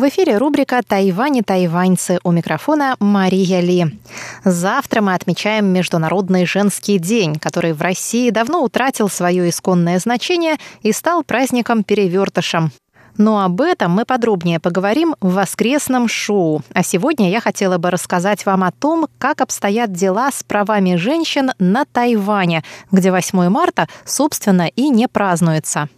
В эфире рубрика «Тайвань и тайваньцы» у микрофона Мария Ли. Завтра мы отмечаем Международный женский день, который в России давно утратил свое исконное значение и стал праздником-перевертышем. Но об этом мы подробнее поговорим в воскресном шоу. А сегодня я хотела бы рассказать вам о том, как обстоят дела с правами женщин на Тайване, где 8 марта, собственно, и не празднуется.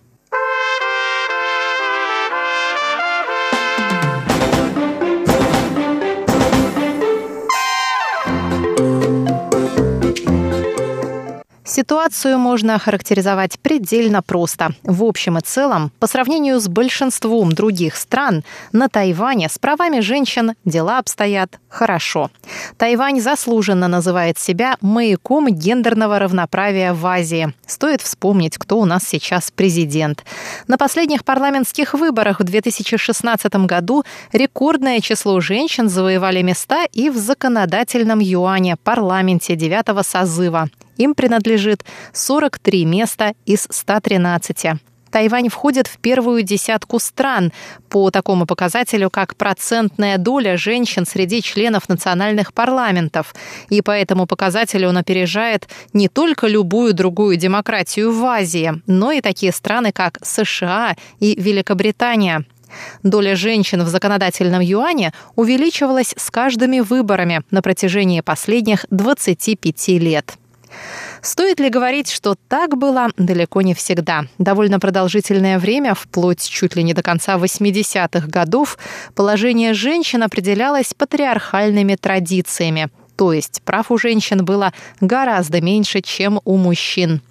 Ситуацию можно охарактеризовать предельно просто. В общем и целом, по сравнению с большинством других стран, на Тайване с правами женщин дела обстоят хорошо. Тайвань заслуженно называет себя маяком гендерного равноправия в Азии. Стоит вспомнить, кто у нас сейчас президент. На последних парламентских выборах в 2016 году рекордное число женщин завоевали места и в законодательном юане парламенте девятого созыва. Им принадлежит 43 места из 113. Тайвань входит в первую десятку стран по такому показателю, как процентная доля женщин среди членов национальных парламентов. И по этому показателю он опережает не только любую другую демократию в Азии, но и такие страны, как США и Великобритания. Доля женщин в законодательном юане увеличивалась с каждыми выборами на протяжении последних 25 лет. Стоит ли говорить, что так было далеко не всегда? Довольно продолжительное время, вплоть чуть ли не до конца 80-х годов, положение женщин определялось патриархальными традициями. То есть прав у женщин было гораздо меньше, чем у мужчин.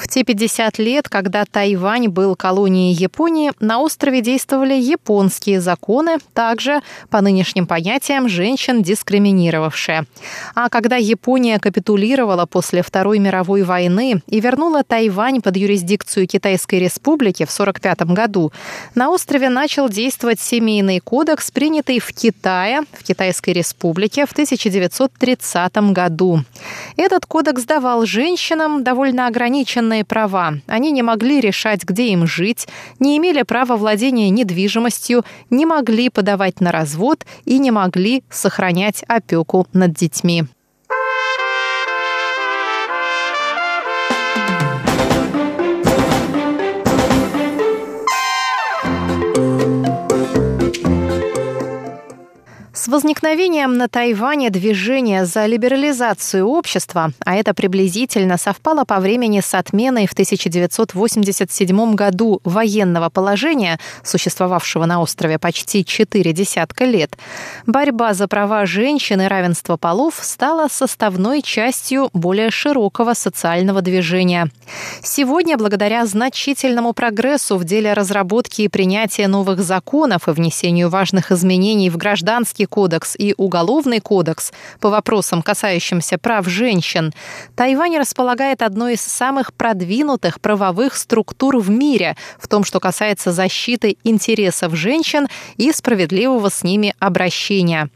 В те 50 лет, когда Тайвань был колонией Японии, на острове действовали японские законы, также, по нынешним понятиям, женщин дискриминировавшие. А когда Япония капитулировала после Второй мировой войны и вернула Тайвань под юрисдикцию Китайской республики в 1945 году, на острове начал действовать семейный кодекс, принятый в Китае, в Китайской республике в 1930 году. Этот кодекс давал женщинам довольно ограниченные права. Они не могли решать, где им жить, не имели права владения недвижимостью, не могли подавать на развод и не могли сохранять опеку над детьми. С возникновением на Тайване движения за либерализацию общества, а это приблизительно совпало по времени с отменой в 1987 году военного положения, существовавшего на острове почти четыре десятка лет, борьба за права женщин и равенство полов стала составной частью более широкого социального движения. Сегодня, благодаря значительному прогрессу в деле разработки и принятия новых законов и внесению важных изменений в гражданский кодекс и Уголовный кодекс по вопросам, касающимся прав женщин, Тайвань располагает одной из самых продвинутых правовых структур в мире в том, что касается защиты интересов женщин и справедливого с ними обращения.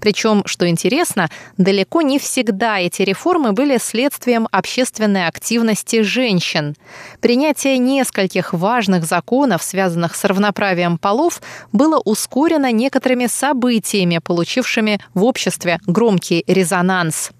Причем, что интересно, далеко не всегда эти реформы были следствием общественной активности женщин. Принятие нескольких важных законов, связанных с равноправием полов, было ускорено некоторыми событиями, получившими в обществе громкий резонанс.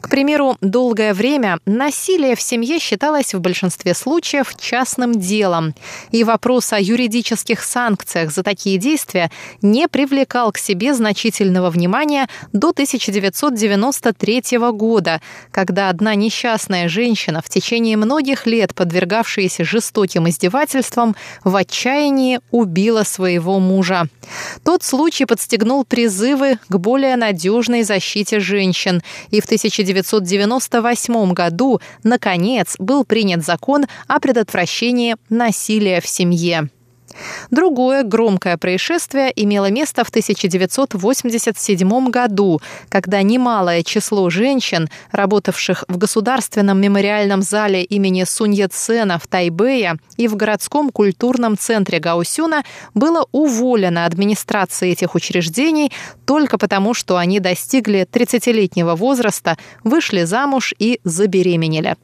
К примеру, долгое время насилие в семье считалось в большинстве случаев частным делом, и вопрос о юридических санкциях за такие действия не привлекал к себе значительного внимания до 1993 года, когда одна несчастная женщина, в течение многих лет подвергавшаяся жестоким издевательствам, в отчаянии убила своего мужа. Тот случай подстегнул призывы к более надежной защите женщин, и в 1998 году, наконец, был принят закон о предотвращении насилия в семье. Другое громкое происшествие имело место в 1987 году, когда немалое число женщин, работавших в Государственном мемориальном зале имени Сунь Яцена в Тайбэе и в городском культурном центре Гаусюна, было уволено администрацией этих учреждений только потому, что они достигли 30-летнего возраста, вышли замуж и забеременели.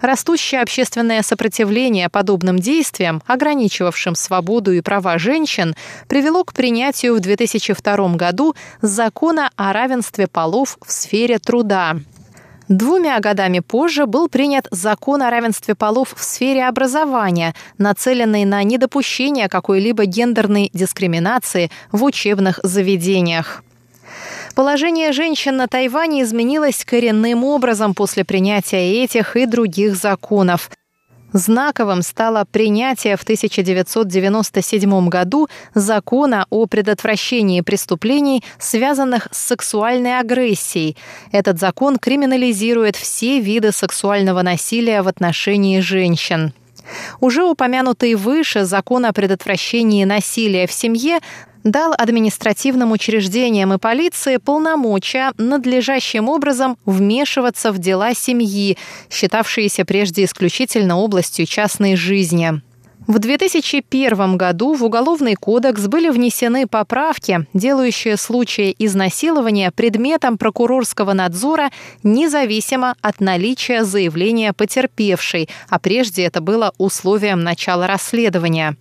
Растущее общественное сопротивление подобным действиям, ограничивавшим свободу и права женщин, привело к принятию в 2002 году закона о равенстве полов в сфере труда. Двумя годами позже был принят закон о равенстве полов в сфере образования, нацеленный на недопущение какой-либо гендерной дискриминации в учебных заведениях. Положение женщин на Тайване изменилось коренным образом после принятия этих и других законов. Знаковым стало принятие в 1997 году закона о предотвращении преступлений, связанных с сексуальной агрессией. Этот закон криминализирует все виды сексуального насилия в отношении женщин. Уже упомянутый выше закон о предотвращении насилия в семье дал административным учреждениям и полиции полномочия надлежащим образом вмешиваться в дела семьи, считавшиеся прежде исключительно областью частной жизни. В 2001 году в Уголовный кодекс были внесены поправки, делающие случаи изнасилования предметом прокурорского надзора независимо от наличия заявления потерпевшей, а прежде это было условием начала расследования.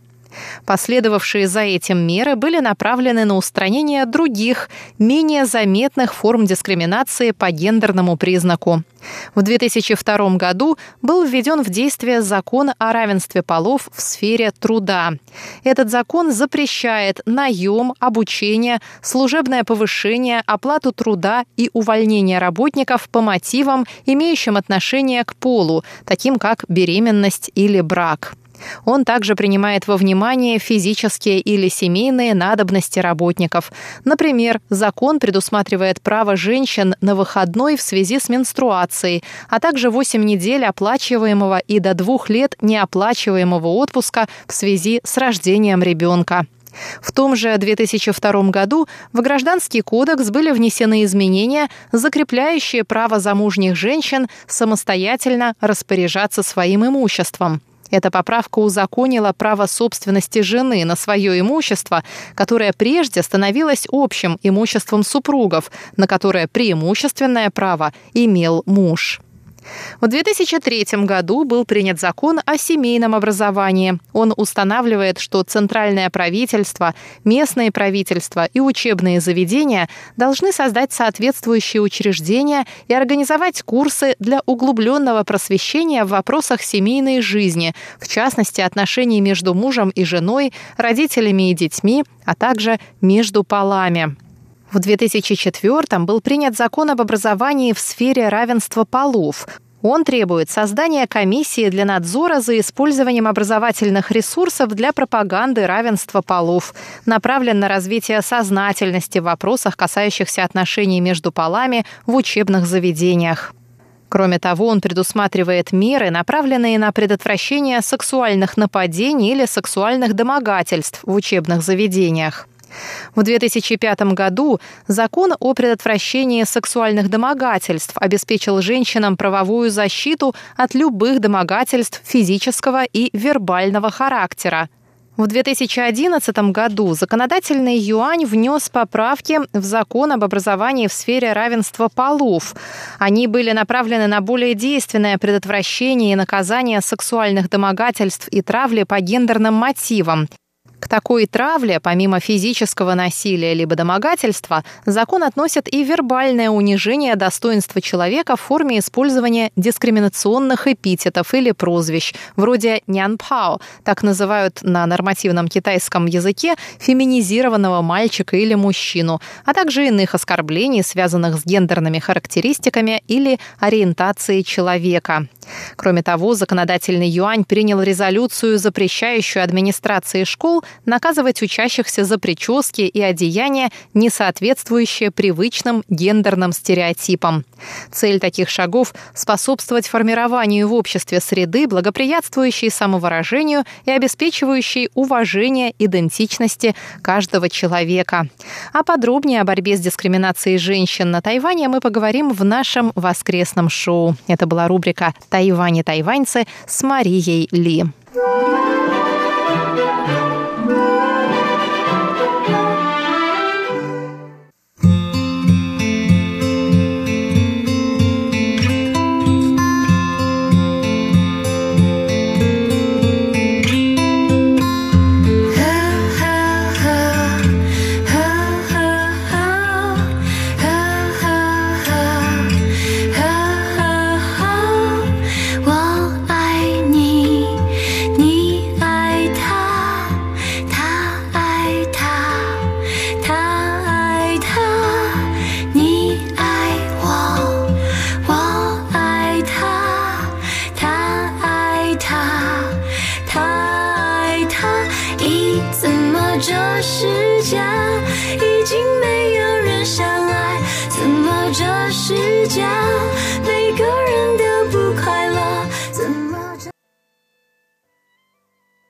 Последовавшие за этим меры были направлены на устранение других, менее заметных форм дискриминации по гендерному признаку. В 2002 году был введен в действие закон о равенстве полов в сфере труда. Этот закон запрещает наем, обучение, служебное повышение, оплату труда и увольнение работников по мотивам, имеющим отношение к полу, таким как беременность или брак. Он также принимает во внимание физические или семейные надобности работников. Например, закон предусматривает право женщин на выходной в связи с менструацией, а также 8 недель оплачиваемого и до 2 лет неоплачиваемого отпуска в связи с рождением ребенка. В том же 2002 году в Гражданский кодекс были внесены изменения, закрепляющие право замужних женщин самостоятельно распоряжаться своим имуществом. Эта поправка узаконила право собственности жены на свое имущество, которое прежде становилось общим имуществом супругов, на которое преимущественное право имел муж. В 2003 году был принят закон о семейном образовании. Он устанавливает, что центральное правительство, местные правительства и учебные заведения должны создать соответствующие учреждения и организовать курсы для углубленного просвещения в вопросах семейной жизни, в частности, отношений между мужем и женой, родителями и детьми, а также между полами. В 2004 был принят закон об образовании в сфере равенства полов. Он требует создания комиссии для надзора за использованием образовательных ресурсов для пропаганды равенства полов, направлен на развитие сознательности в вопросах, касающихся отношений между полами в учебных заведениях. Кроме того, он предусматривает меры, направленные на предотвращение сексуальных нападений или сексуальных домогательств в учебных заведениях. В 2005 году закон о предотвращении сексуальных домогательств обеспечил женщинам правовую защиту от любых домогательств физического и вербального характера. В 2011 году законодательный юань внес поправки в закон об образовании в сфере равенства полов. Они были направлены на более действенное предотвращение и наказание сексуальных домогательств и травли по гендерным мотивам. К такой травле, помимо физического насилия либо домогательства, закон относит и вербальное унижение достоинства человека в форме использования дискриминационных эпитетов или прозвищ, вроде «нянпао», так называют на нормативном китайском языке феминизированного мальчика или мужчину, а также иных оскорблений, связанных с гендерными характеристиками или ориентацией человека. Кроме того, законодательный юань принял резолюцию, запрещающую администрации школ наказывать учащихся за прически и одеяния, не соответствующие привычным гендерным стереотипам. Цель таких шагов – способствовать формированию в обществе среды, благоприятствующей самовыражению и обеспечивающей уважение идентичности каждого человека. А подробнее о борьбе с дискриминацией женщин на Тайване мы поговорим в нашем воскресном шоу. Это была рубрика «Тайвань и тайваньцы» с Марией Ли.